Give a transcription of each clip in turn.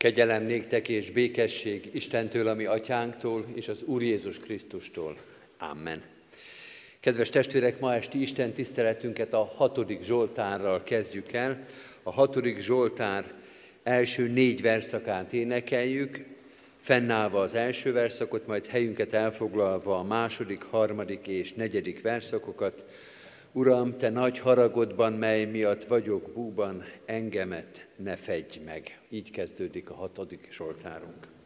Kegyelem néktek és békesség Istentől, ami atyánktól, és az Úr Jézus Krisztustól. Amen. Kedves testvérek, ma esti Isten tiszteletünket a hatodik Zsoltárral kezdjük el. A hatodik Zsoltár első négy verszakát énekeljük, fennállva az első verszakot, majd helyünket elfoglalva a második, harmadik és negyedik verszakokat. Uram, Te nagy haragodban, mely miatt vagyok búban, engemet ne fedj meg. Így kezdődik a hatodik Zsoltárunk.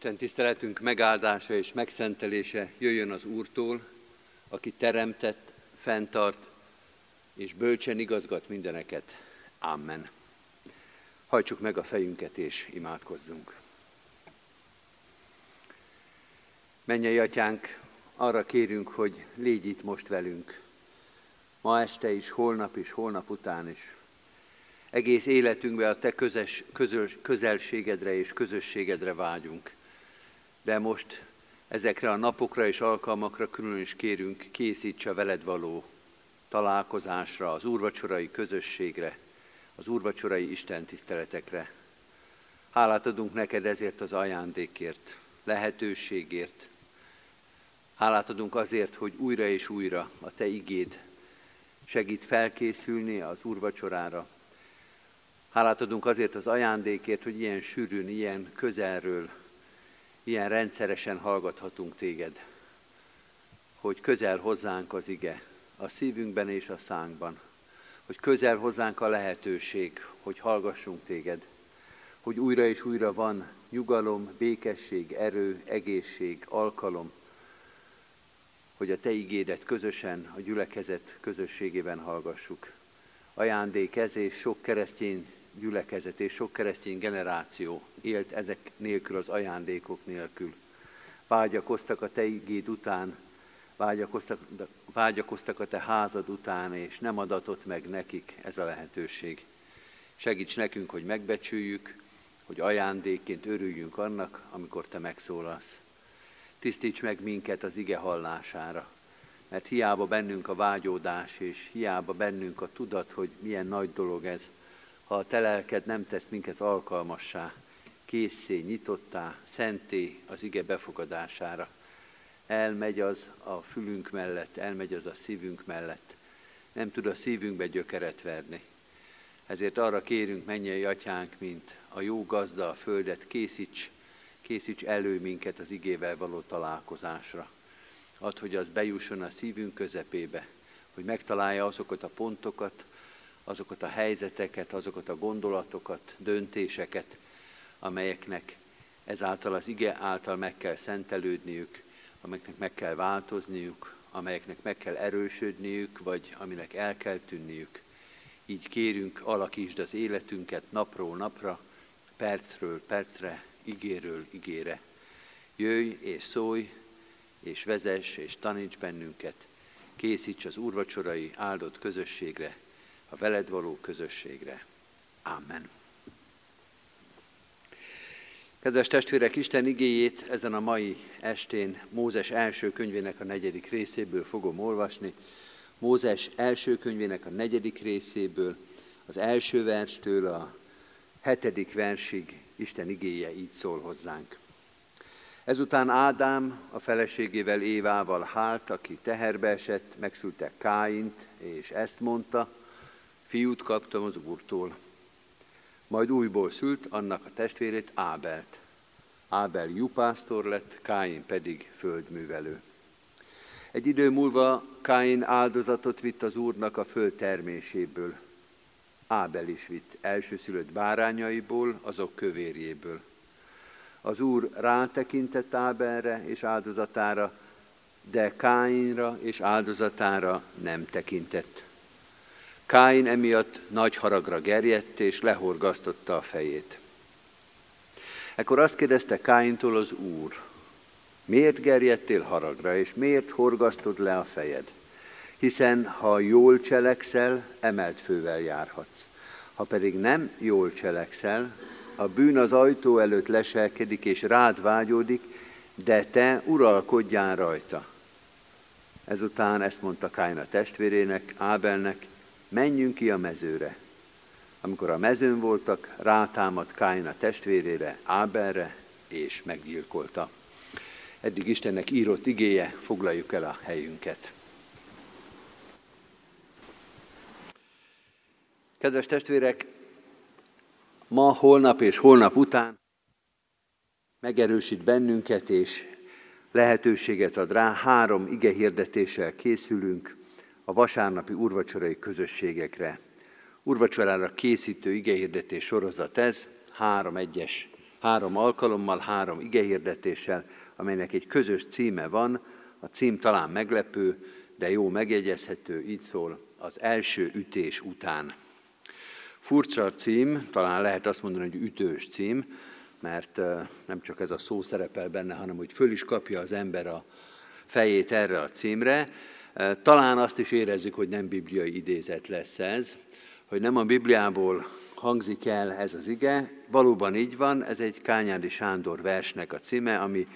Isten tiszteletünk megáldása és megszentelése jöjjön az Úrtól, aki teremtett, fenntart és bölcsen igazgat mindeneket. Amen. Hajtsuk meg a fejünket és imádkozzunk. Mennyei atyánk, arra kérünk, hogy légy itt most velünk. Ma este is, holnap is, holnap után is. Egész életünkben a Te közös, közös, közelségedre és közösségedre vágyunk. De most ezekre a napokra és alkalmakra külön is kérünk, készíts a veled való találkozásra, az úrvacsorai közösségre, az úrvacsorai Isten tiszteletekre. Hálát adunk neked ezért az ajándékért, lehetőségért. Hálát adunk azért, hogy újra és újra a Te igéd segít felkészülni az úrvacsorára. Hálát adunk azért az ajándékért, hogy ilyen sűrűn, ilyen közelről, ilyen rendszeresen hallgathatunk Téged. Hogy közel hozzánk az ige, a szívünkben és a szánkban. Hogy közel hozzánk a lehetőség, hogy hallgassunk Téged. Hogy újra és újra van nyugalom, békesség, erő, egészség, alkalom, hogy a Te igédet közösen, a gyülekezet közösségében hallgassuk. Ajándék ez és sok keresztény gyülekezet és sok keresztény generáció élt ezek nélkül, az ajándékok nélkül. Vágyakoztak a Te igéd után, vágyakoztak, vágyakoztak a Te házad után, és nem adatott meg nekik ez a lehetőség. Segíts nekünk, hogy megbecsüljük, hogy ajándékként örüljünk annak, amikor Te megszólalsz. Tisztíts meg minket az ige hallására, mert hiába bennünk a vágyódás, és hiába bennünk a tudat, hogy milyen nagy dolog ez, ha a te lelked nem tesz minket alkalmassá, készé, nyitottá, szenté az ige befogadására. Elmegy az a fülünk mellett, elmegy az a szívünk mellett. Nem tud a szívünkbe gyökeret verni. Ezért arra kérünk, mennyei atyánk, mint a jó gazda a földet, készíts, készíts elő minket az igével való találkozásra. Add, hogy az bejusson a szívünk közepébe, hogy megtalálja azokat a pontokat, azokat a helyzeteket, azokat a gondolatokat, döntéseket, amelyeknek ezáltal az ige által meg kell szentelődniük, amelyeknek meg kell változniuk, amelyeknek meg kell erősödniük, vagy aminek el kell tűnniük. Így kérünk, alakítsd az életünket napról napra, percről percre, igéről igére. Jöjj és szólj, és vezess és taníts bennünket, készíts az úrvacsorai áldott közösségre, a veled való közösségre. Amen. Kedves testvérek, Isten igéjét ezen a mai estén Mózes első könyvének a negyedik részéből fogom olvasni. Mózes első könyvének a negyedik részéből, az első verstől a hetedik versig Isten igéje így szól hozzánk. Ezután Ádám a feleségével Évával hált, aki teherbe esett, megszülte Káint, és ezt mondta, Fiút kaptam az Úrtól. Majd újból szült annak a testvérét Ábelt. Ábel jupásztor lett, Káin pedig földművelő. Egy idő múlva Káin áldozatot vitt az Úrnak a föld terméséből. Ábel is vitt elsőszülött bárányaiból, azok kövérjéből. Az Úr rátekintett Ábelre és áldozatára, de Káinra és áldozatára nem tekintett. Káin emiatt nagy haragra gerjedt, és lehorgasztotta a fejét. Ekkor azt kérdezte Káintól az Úr, miért gerjedtél haragra, és miért horgasztod le a fejed? Hiszen ha jól cselekszel, emelt fővel járhatsz. Ha pedig nem jól cselekszel, a bűn az ajtó előtt leselkedik, és rád vágyódik, de te uralkodjál rajta. Ezután ezt mondta Káin a testvérének, Ábelnek, menjünk ki a mezőre. Amikor a mezőn voltak, rátámadt Káin a testvérére, Ábelre, és meggyilkolta. Eddig Istennek írott igéje, foglaljuk el a helyünket. Kedves testvérek, ma, holnap és holnap után megerősít bennünket, és lehetőséget ad rá, három ige hirdetéssel készülünk, a vasárnapi urvacsorai közösségekre. Urvacsorára készítő igehirdetés sorozat ez, három egyes három alkalommal, három igehirdetéssel, amelynek egy közös címe van, a cím talán meglepő, de jó megjegyezhető, így szól, az első ütés után. Furcsa cím, talán lehet azt mondani, hogy ütős cím, mert nem csak ez a szó szerepel benne, hanem hogy föl is kapja az ember a fejét erre a címre. Talán azt is érezzük, hogy nem bibliai idézet lesz ez, hogy nem a Bibliából hangzik el ez az ige. Valóban így van, ez egy Kányádi Sándor versnek a címe, ami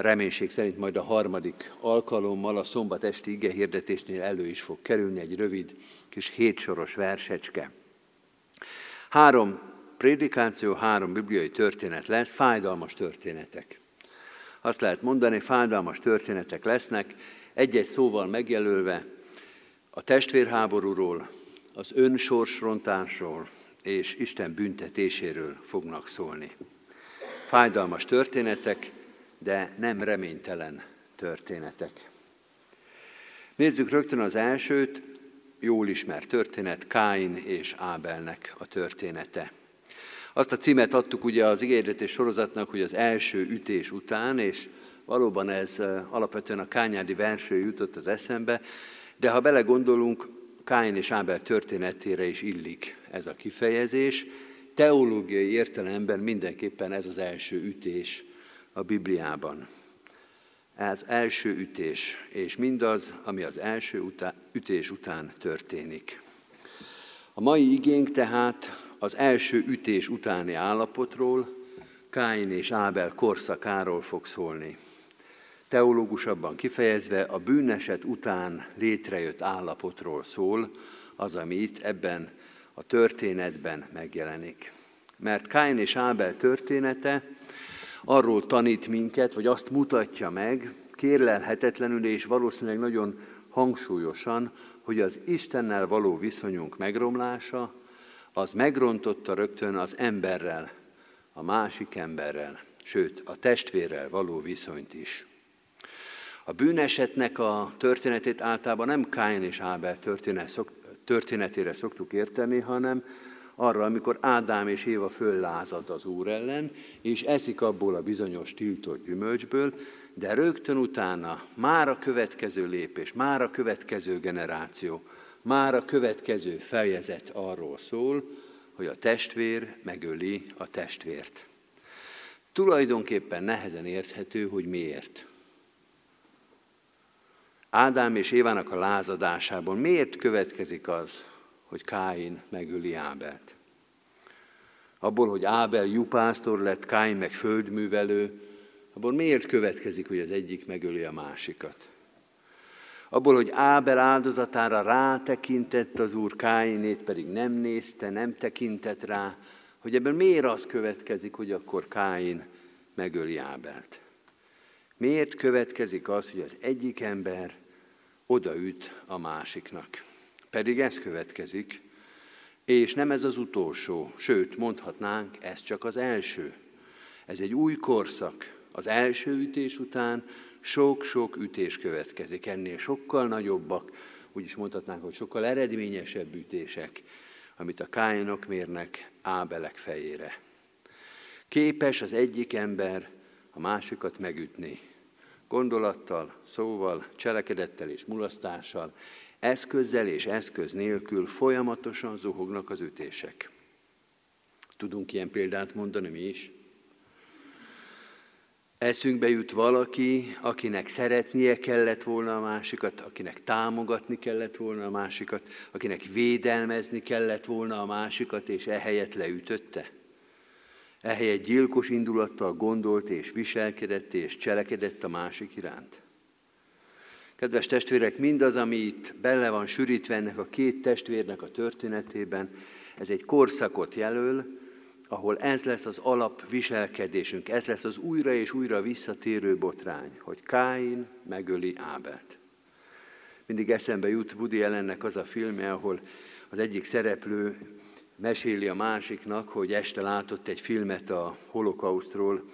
reménység szerint majd a harmadik alkalommal a szombat esti ige hirdetésnél elő is fog kerülni egy rövid kis hétsoros versecske. Három prédikáció, három bibliai történet lesz, fájdalmas történetek. Azt lehet mondani, fájdalmas történetek lesznek, egy-egy szóval megjelölve a testvérháborúról, az önsorsrontásról és Isten büntetéséről fognak szólni. Fájdalmas történetek, de nem reménytelen történetek. Nézzük rögtön az elsőt, jól ismert történet, Káin és Ábelnek a története. Azt a címet adtuk ugye az igényletés sorozatnak, hogy az első ütés után, és valóban ez alapvetően a kányádi verső jutott az eszembe, de ha belegondolunk, Káin és Ábel történetére is illik ez a kifejezés. Teológiai értelemben mindenképpen ez az első ütés a Bibliában. Ez első ütés, és mindaz, ami az első utá- ütés után történik. A mai igénk tehát az első ütés utáni állapotról, Káin és Ábel korszakáról fog szólni. Teológusabban kifejezve a bűneset után létrejött állapotról szól, az, ami itt ebben a történetben megjelenik. Mert Káin és Ábel története arról tanít minket, vagy azt mutatja meg, kérlelhetetlenül és valószínűleg nagyon hangsúlyosan, hogy az Istennel való viszonyunk megromlása, az megrontotta rögtön az emberrel, a másik emberrel, sőt, a testvérrel való viszonyt is. A bűnesetnek a történetét általában nem Káin és Ábel történetére szoktuk érteni, hanem arra, amikor Ádám és Éva föllázad az Úr ellen, és eszik abból a bizonyos tiltott gyümölcsből, de rögtön utána már a következő lépés, már a következő generáció, már a következő fejezet arról szól, hogy a testvér megöli a testvért. Tulajdonképpen nehezen érthető, hogy miért. Ádám és Évának a lázadásából miért következik az, hogy Káin megöli Ábelt? Abból, hogy Ábel jupásztor lett, Káin meg földművelő, abból miért következik, hogy az egyik megöli a másikat? Abból, hogy Ábel áldozatára rátekintett az úr, Káinét pedig nem nézte, nem tekintett rá, hogy ebből miért az következik, hogy akkor Káin megöli Ábelt? Miért következik az, hogy az egyik ember odaüt a másiknak? Pedig ez következik, és nem ez az utolsó, sőt, mondhatnánk, ez csak az első. Ez egy új korszak. Az első ütés után sok-sok ütés következik, ennél sokkal nagyobbak, úgy is mondhatnánk, hogy sokkal eredményesebb ütések, amit a káinok mérnek Ábelek fejére. Képes az egyik ember a másikat megütni. Gondolattal, szóval, cselekedettel és mulasztással, eszközzel és eszköz nélkül folyamatosan zuhognak az ütések. Tudunk ilyen példát mondani mi is? Eszünkbe jut valaki, akinek szeretnie kellett volna a másikat, akinek támogatni kellett volna a másikat, akinek védelmezni kellett volna a másikat, és ehelyett leütötte. Ehelyett gyilkos indulattal gondolt és viselkedett és cselekedett a másik iránt. Kedves testvérek, mindaz, ami itt bele van sűrítve ennek a két testvérnek a történetében, ez egy korszakot jelöl, ahol ez lesz az alapviselkedésünk, ez lesz az újra és újra visszatérő botrány, hogy Káin megöli Ábelt. Mindig eszembe jut Woody Allennek az a filmje, ahol az egyik szereplő meséli a másiknak, hogy este látott egy filmet a holokausztról,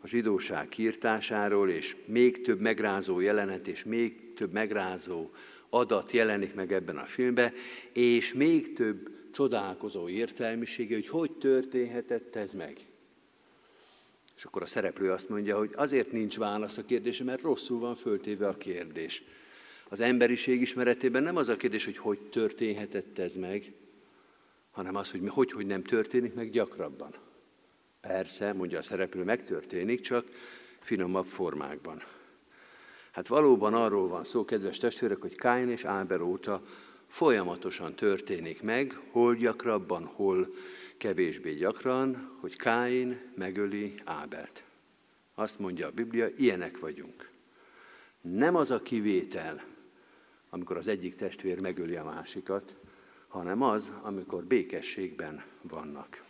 a zsidóság kiirtásáról, és még több megrázó jelenet, és még több megrázó adat jelenik meg ebben a filmben, és még több csodálkozó értelmisége, hogy hogy történhetett ez meg. És akkor a szereplő azt mondja, hogy azért nincs válasz a kérdésre, mert rosszul van föltéve a kérdés. Az emberiség ismeretében nem az a kérdés, hogy hogy történhetett ez meg, hanem az, hogy hogy, hogy nem történik meg gyakrabban. Persze, mondja a szereplő, megtörténik, csak finomabb formákban. Hát valóban arról van szó, kedves testvérek, hogy Káin és Áber óta folyamatosan történik meg, hol gyakrabban, hol kevésbé gyakran, hogy Káin megöli Ábelt. Azt mondja a Biblia, ilyenek vagyunk. Nem az a kivétel, amikor az egyik testvér megöli a másikat, hanem az, amikor békességben vannak.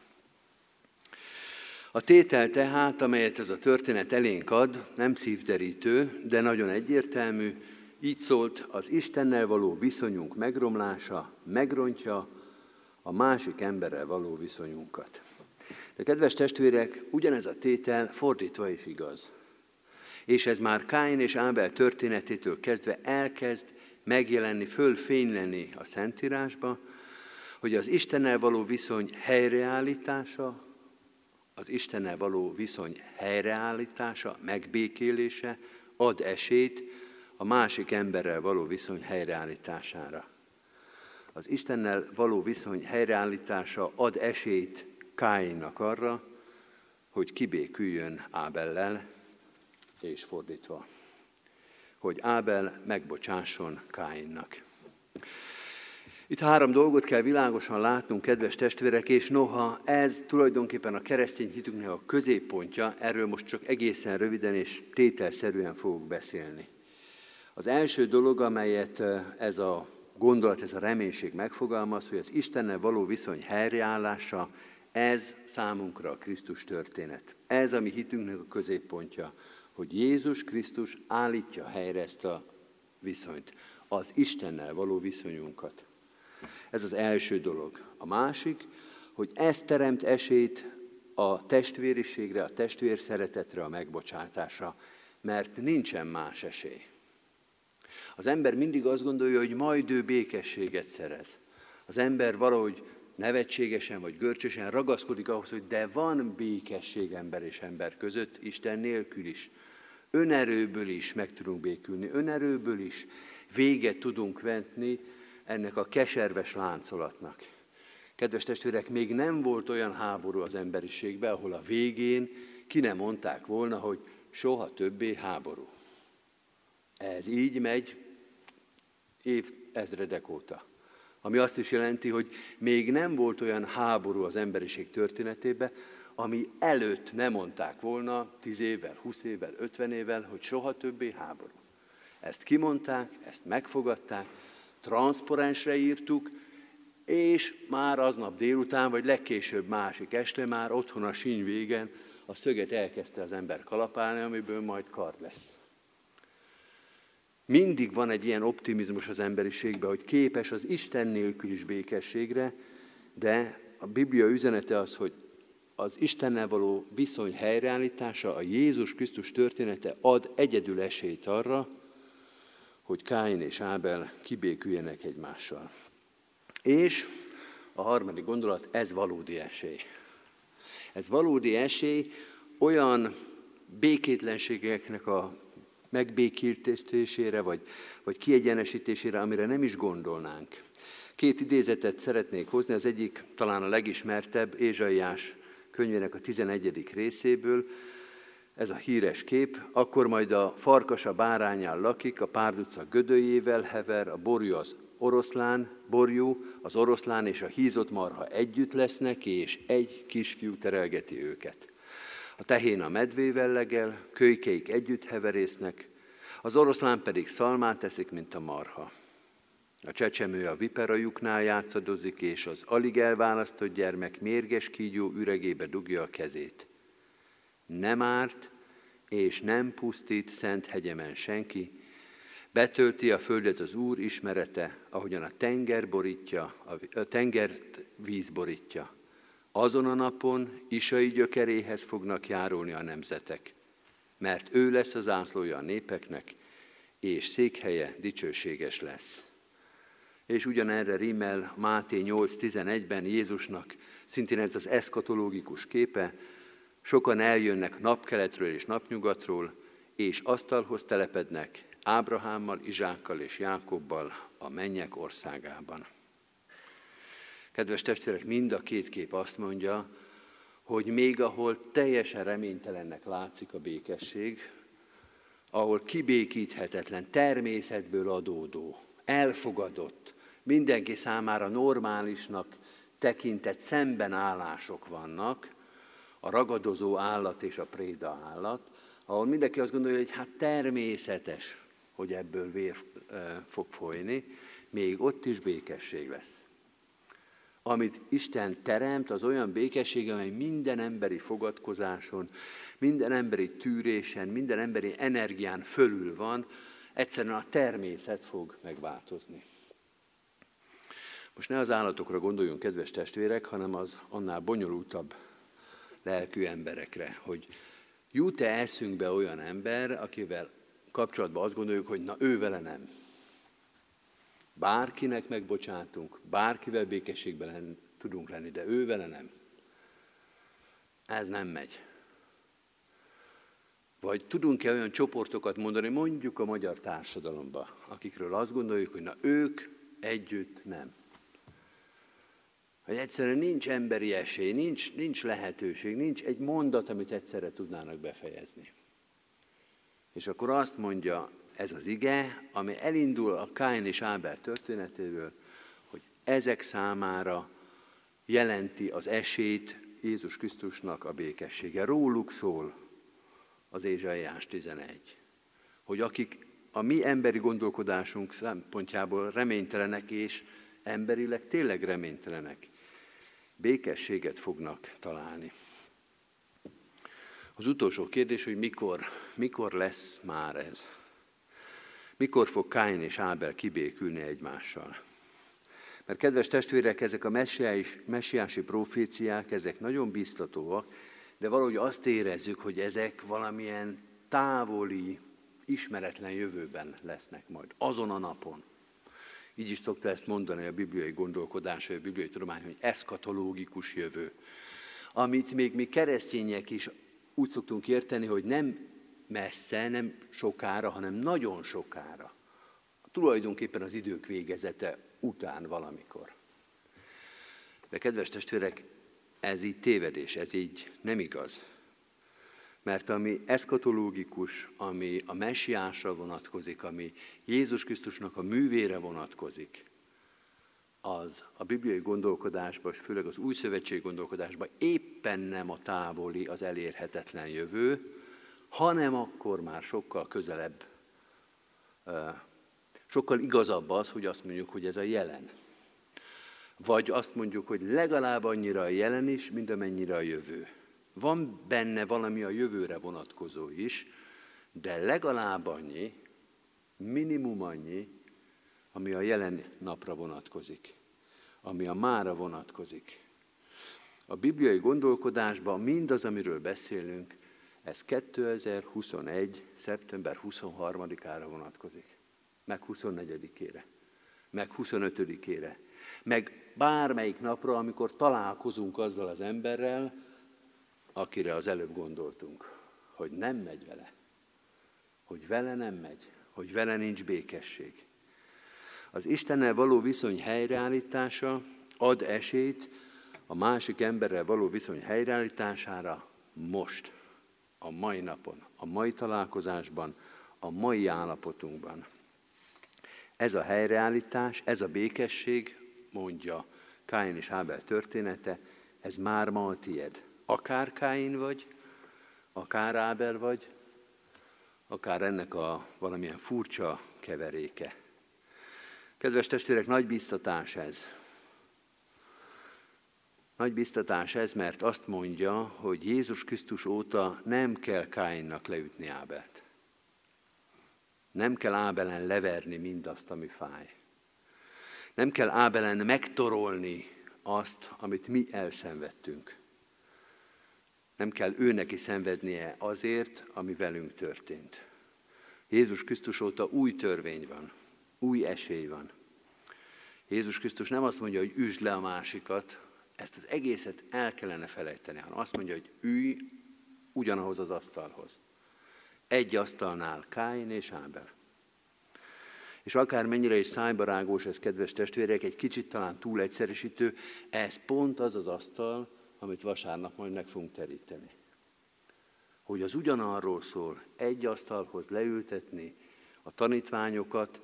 A tétel tehát, amelyet ez a történet elénk ad, nem szívderítő, de nagyon egyértelmű, így szólt, az Istennel való viszonyunk megromlása megrontja a másik emberrel való viszonyunkat. De kedves testvérek, ugyanez a tétel fordítva is igaz. És ez már Káin és Ábel történetétől kezdve elkezd megjelenni, fölfényleni a Szentírásba, hogy az Istennel való viszony helyreállítása, az Istennel való viszony helyreállítása, megbékélése ad esélyt a másik emberrel való viszony helyreállítására. Az Istennel való viszony helyreállítása ad esélyt Káinnak arra, hogy kibéküljön Ábellel, és fordítva, hogy Ábel megbocsásson Káinnak. Itt három dolgot kell világosan látnunk, kedves testvérek, és noha ez tulajdonképpen a keresztény hitünknek a középpontja, erről most csak egészen röviden és tételszerűen fogok beszélni. Az első dolog, amelyet ez a gondolat, ez a reménység megfogalmaz, hogy az Istennel való viszony helyreállása, ez számunkra a Krisztus történet. Ez a mi hitünknek a középpontja, hogy Jézus Krisztus állítja helyre ezt a viszonyt, az Istennel való viszonyunkat. Ez az első dolog. A másik, hogy ez teremt esélyt a testvériségre, a testvér szeretetre, a megbocsátásra, mert nincsen más esély. Az ember mindig azt gondolja, hogy majd ő békességet szerez. Az ember valahogy nevetségesen vagy görcsösen ragaszkodik ahhoz, hogy de van békesség ember és ember között, Isten nélkül is. Önerőből is meg tudunk békülni, önerőből is véget tudunk vetni ennek a keserves láncolatnak. Kedves testvérek, még nem volt olyan háború az emberiségben, ahol a végén ki nem mondták volna, hogy soha többé háború. Ez így megy év ezredek óta. Ami azt is jelenti, hogy még nem volt olyan háború az emberiség történetében, ami előtt nem mondták volna 10 évvel, 20 évvel, 50 évvel, hogy soha többé háború. Ezt kimondták, ezt megfogadták, transzparensre írtuk, és már aznap délután, vagy legkésőbb másik este már otthon a síny végen a szöget elkezdte az ember kalapálni, amiből majd kard lesz. Mindig van egy ilyen optimizmus az emberiségben, hogy képes az Isten nélkül is békességre, de a Biblia üzenete az, hogy az Istennel való viszony helyreállítása, a Jézus Krisztus története ad egyedül esélyt arra, hogy Káin és Ábel kibéküljenek egymással. És a harmadik gondolat, ez valódi esély. Ez valódi esély olyan békétlenségeknek a megbékítésére, vagy, vagy kiegyenesítésére, amire nem is gondolnánk. Két idézetet szeretnék hozni, az egyik talán a legismertebb, Ézsaiás könyvének a 11. részéből, ez a híres kép, akkor majd a farkas a bárányán lakik, a párduca gödőjével hever, a borjú az oroszlán, borjú, az oroszlán és a hízott marha együtt lesznek, és egy kisfiú terelgeti őket. A tehén a medvével legel, kölykeik együtt heverésznek, az oroszlán pedig szalmát teszik, mint a marha. A csecsemő a viperajuknál játszadozik, és az alig elválasztott gyermek mérges kígyó üregébe dugja a kezét. Nem árt, és nem pusztít szent hegyemen senki, betölti a földet az Úr ismerete, ahogyan a tenger borítja, a tengert víz borítja. Azon a napon isai gyökeréhez fognak járulni a nemzetek, mert ő lesz az ászlója a népeknek, és székhelye dicsőséges lesz. És ugyanerre rímel Máté 8.11-ben Jézusnak, szintén ez az eszkatológikus képe, Sokan eljönnek napkeletről és napnyugatról, és asztalhoz telepednek Ábrahámmal, Izsákkal és Jákobbal a mennyek országában. Kedves testvérek, mind a két kép azt mondja, hogy még ahol teljesen reménytelennek látszik a békesség, ahol kibékíthetetlen, természetből adódó, elfogadott, mindenki számára normálisnak tekintett szembenállások vannak, a ragadozó állat és a préda állat, ahol mindenki azt gondolja, hogy hát természetes, hogy ebből vér fog folyni, még ott is békesség lesz. Amit Isten teremt, az olyan békesség, amely minden emberi fogadkozáson, minden emberi tűrésen, minden emberi energián fölül van, egyszerűen a természet fog megváltozni. Most ne az állatokra gondoljunk, kedves testvérek, hanem az annál bonyolultabb lelkű emberekre, hogy jut-e eszünkbe olyan ember, akivel kapcsolatban azt gondoljuk, hogy na ő vele nem. Bárkinek megbocsátunk, bárkivel békességben tudunk lenni, de ő vele nem. Ez nem megy. Vagy tudunk-e olyan csoportokat mondani, mondjuk a magyar társadalomba, akikről azt gondoljuk, hogy na ők együtt nem. Hogy egyszerűen nincs emberi esély, nincs, nincs lehetőség, nincs egy mondat, amit egyszerre tudnának befejezni. És akkor azt mondja ez az ige, ami elindul a Káin és Ábel történetéből, hogy ezek számára jelenti az esélyt Jézus Krisztusnak a békessége. Róluk szól az Ézsaiás 11, hogy akik a mi emberi gondolkodásunk szempontjából reménytelenek és emberileg tényleg reménytelenek, békességet fognak találni. Az utolsó kérdés, hogy mikor, mikor lesz már ez? Mikor fog Káin és Ábel kibékülni egymással? Mert kedves testvérek, ezek a messiás, messiási proféciák, ezek nagyon biztatóak, de valahogy azt érezzük, hogy ezek valamilyen távoli, ismeretlen jövőben lesznek majd, azon a napon. Így is szokta ezt mondani a bibliai gondolkodás, vagy a bibliai tudomány, hogy eszkatológikus jövő. Amit még mi keresztények is úgy szoktunk érteni, hogy nem messze, nem sokára, hanem nagyon sokára. Tulajdonképpen az idők végezete után valamikor. De kedves testvérek, ez így tévedés, ez így nem igaz. Mert ami eszkatológikus, ami a messiásra vonatkozik, ami Jézus Krisztusnak a művére vonatkozik, az a bibliai gondolkodásban, és főleg az új szövetség gondolkodásban éppen nem a távoli, az elérhetetlen jövő, hanem akkor már sokkal közelebb, sokkal igazabb az, hogy azt mondjuk, hogy ez a jelen. Vagy azt mondjuk, hogy legalább annyira a jelen is, mint amennyire a jövő. Van benne valami a jövőre vonatkozó is, de legalább annyi, minimum annyi, ami a jelen napra vonatkozik, ami a mára vonatkozik. A bibliai gondolkodásban mindaz, amiről beszélünk, ez 2021. szeptember 23-ára vonatkozik, meg 24-ére, meg 25-ére, meg bármelyik napra, amikor találkozunk azzal az emberrel, akire az előbb gondoltunk, hogy nem megy vele, hogy vele nem megy, hogy vele nincs békesség. Az Istennel való viszony helyreállítása ad esélyt a másik emberrel való viszony helyreállítására most a mai napon, a mai találkozásban, a mai állapotunkban. Ez a helyreállítás, ez a békesség, mondja Káin és Ábel története, ez már ma a tied. Akár Káin vagy, akár Ábel vagy, akár ennek a valamilyen furcsa keveréke. Kedves testvérek, nagy biztatás ez. Nagy biztatás ez, mert azt mondja, hogy Jézus Krisztus óta nem kell Káinnak leütni Ábelt. Nem kell Ábelen leverni mindazt, ami fáj. Nem kell Ábelen megtorolni azt, amit mi elszenvedtünk. Nem kell ő neki szenvednie azért, ami velünk történt. Jézus Krisztus óta új törvény van, új esély van. Jézus Krisztus nem azt mondja, hogy üsd le a másikat, ezt az egészet el kellene felejteni, hanem azt mondja, hogy ülj ugyanahoz az asztalhoz. Egy asztalnál Káin és Ábel. És akár mennyire is szájbarágós ez, kedves testvérek, egy kicsit talán túl egyszerűsítő, ez pont az az asztal, amit vasárnap majd meg fogunk teríteni. Hogy az ugyanarról szól, egy asztalhoz leültetni a tanítványokat,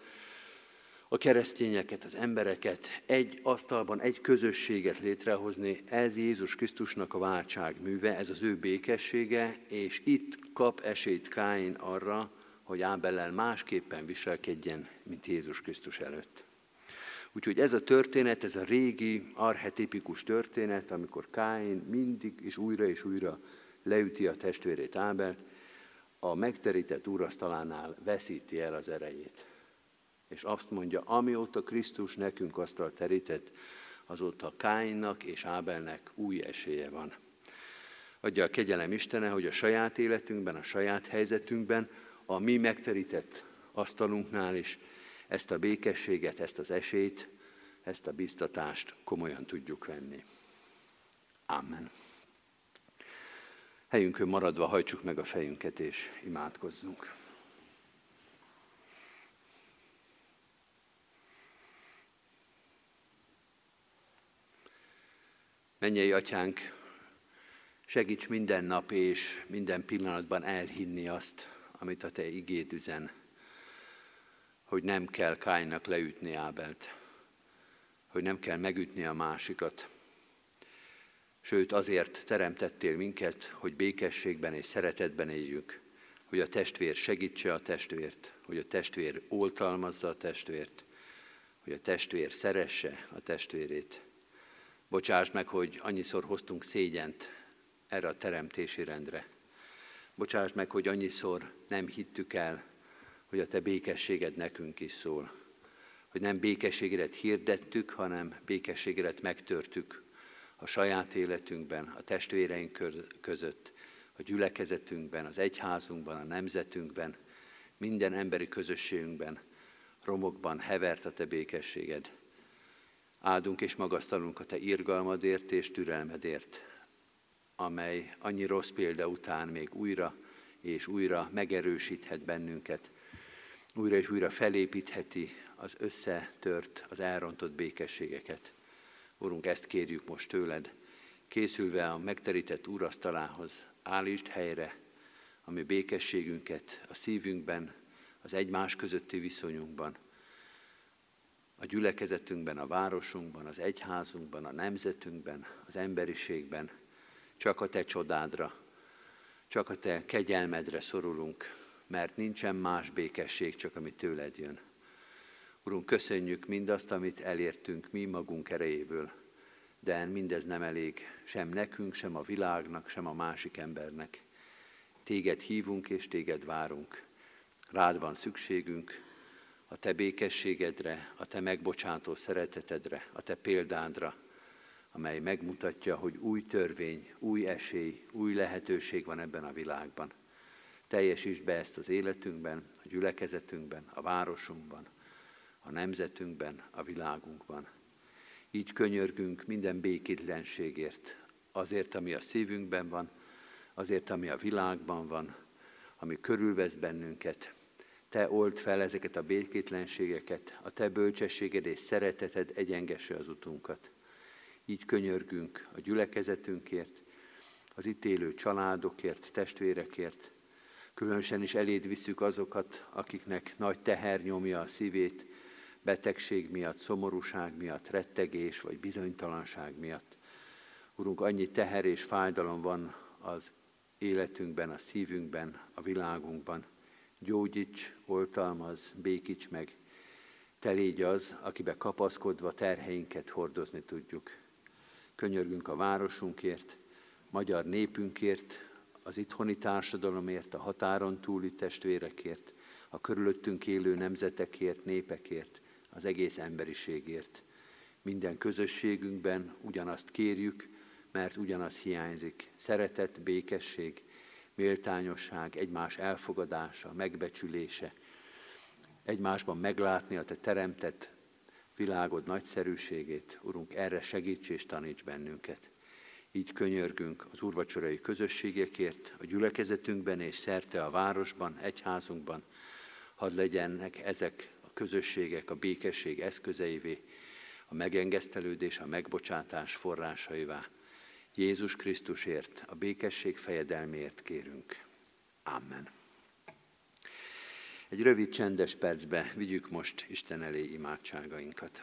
a keresztényeket, az embereket, egy asztalban, egy közösséget létrehozni, ez Jézus Krisztusnak a váltság műve, ez az ő békessége, és itt kap esélyt Káin arra, hogy Ábellel másképpen viselkedjen, mint Jézus Krisztus előtt. Úgyhogy ez a történet, ez a régi, archetipikus történet, amikor Káin mindig és újra és újra leüti a testvérét Ábelt, a megterített úrasztalánál veszíti el az erejét. És azt mondja, amióta Krisztus nekünk asztal terített, azóta Káinnak és Ábelnek új esélye van. Adja a kegyelem Istene, hogy a saját életünkben, a saját helyzetünkben, a mi megterített asztalunknál is ezt a békességet, ezt az esélyt, ezt a biztatást komolyan tudjuk venni. Amen. Helyünkön maradva hajtsuk meg a fejünket és imádkozzunk. Mennyei atyánk, segíts minden nap és minden pillanatban elhinni azt, amit a te igéd üzen, hogy nem kell Kájnak leütni Ábelt, hogy nem kell megütni a másikat. Sőt, azért teremtettél minket, hogy békességben és szeretetben éljünk, hogy a testvér segítse a testvért, hogy a testvér oltalmazza a testvért, hogy a testvér szeresse a testvérét. Bocsáss meg, hogy annyiszor hoztunk szégyent erre a teremtési rendre. Bocsáss meg, hogy annyiszor nem hittük el, hogy a Te békességed nekünk is szól. Hogy nem békességedet hirdettük, hanem békességedet megtörtük a saját életünkben, a testvéreink között, a gyülekezetünkben, az egyházunkban, a nemzetünkben, minden emberi közösségünkben, romokban hevert a Te békességed. Áldunk és magasztalunk a Te irgalmadért és türelmedért, amely annyi rossz példa után még újra és újra megerősíthet bennünket, újra és újra felépítheti az összetört, az elrontott békességeket. Urunk, ezt kérjük most tőled, készülve a megterített úrasztalához, állítsd helyre, ami békességünket a szívünkben, az egymás közötti viszonyunkban, a gyülekezetünkben, a városunkban, az egyházunkban, a nemzetünkben, az emberiségben, csak a Te csodádra, csak a Te kegyelmedre szorulunk, mert nincsen más békesség, csak ami tőled jön. Urunk, köszönjük mindazt, amit elértünk mi magunk erejéből, de mindez nem elég sem nekünk, sem a világnak, sem a másik embernek. Téged hívunk és téged várunk. Rád van szükségünk, a te békességedre, a te megbocsátó szeretetedre, a te példádra, amely megmutatja, hogy új törvény, új esély, új lehetőség van ebben a világban. Teljesítsd be ezt az életünkben, a gyülekezetünkben, a városunkban, a nemzetünkben, a világunkban. Így könyörgünk minden békétlenségért, azért, ami a szívünkben van, azért, ami a világban van, ami körülvesz bennünket. Te old fel ezeket a békétlenségeket, a Te bölcsességed és szereteted egyengesse az utunkat. Így könyörgünk a gyülekezetünkért, az itt élő családokért, testvérekért, különösen is eléd visszük azokat, akiknek nagy teher nyomja a szívét, betegség miatt, szomorúság miatt, rettegés vagy bizonytalanság miatt. Urunk, annyi teher és fájdalom van az életünkben, a szívünkben, a világunkban. Gyógyíts, oltalmaz, békíts meg. Te légy az, akibe kapaszkodva terheinket hordozni tudjuk. Könyörgünk a városunkért, magyar népünkért, az itthoni társadalomért, a határon túli testvérekért, a körülöttünk élő nemzetekért, népekért, az egész emberiségért. Minden közösségünkben ugyanazt kérjük, mert ugyanaz hiányzik. Szeretet, békesség, méltányosság, egymás elfogadása, megbecsülése, egymásban meglátni a te teremtett világod nagyszerűségét. Urunk, erre segíts és taníts bennünket. Így könyörgünk az úrvacsorai közösségekért, a gyülekezetünkben és szerte a városban, egyházunkban. Hadd legyenek ezek a közösségek a békesség eszközeivé, a megengesztelődés, a megbocsátás forrásaivá. Jézus Krisztusért, a békesség fejedelméért kérünk. Amen. Egy rövid csendes percbe vigyük most Isten elé imádságainkat.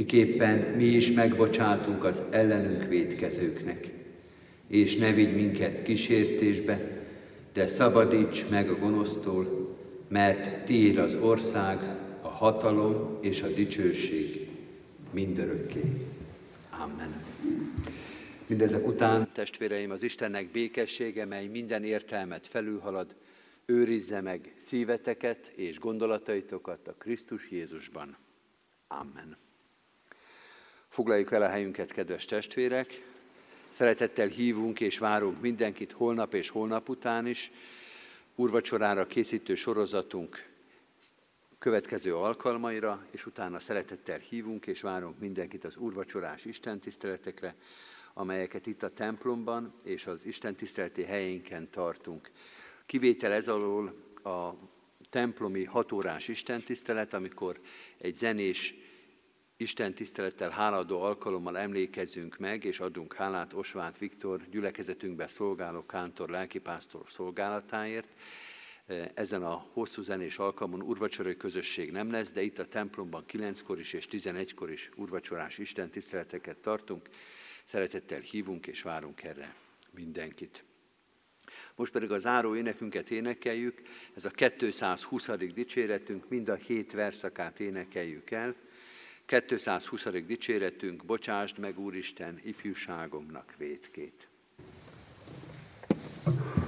miképpen mi is megbocsátunk az ellenünk védkezőknek. És ne vigy minket kísértésbe, de szabadíts meg a gonosztól, mert tiéd az ország, a hatalom és a dicsőség mindörökké. Amen. Mindezek után, testvéreim, az Istennek békessége, mely minden értelmet felülhalad, őrizze meg szíveteket és gondolataitokat a Krisztus Jézusban. Amen. Foglaljuk el a helyünket, kedves testvérek! Szeretettel hívunk és várunk mindenkit holnap és holnap után is. Úrvacsorára készítő sorozatunk következő alkalmaira, és utána szeretettel hívunk és várunk mindenkit az úrvacsorás istentiszteletekre, amelyeket itt a templomban és az istentiszteleti helyénken tartunk. Kivétel ez alól a templomi hatórás istentisztelet, amikor egy zenés Isten tisztelettel háladó alkalommal emlékezzünk meg, és adunk hálát Osvát Viktor gyülekezetünkbe szolgáló kántor lelkipásztor szolgálatáért. Ezen a hosszú zenés alkalmon urvacsorai közösség nem lesz, de itt a templomban 9-kor is és 11-kor is urvacsorás Isten tiszteleteket tartunk. Szeretettel hívunk és várunk erre mindenkit. Most pedig a záró énekünket énekeljük, ez a 220. dicséretünk, mind a hét verszakát énekeljük el. 220. dicséretünk, bocsásd meg Úristen ifjúságomnak you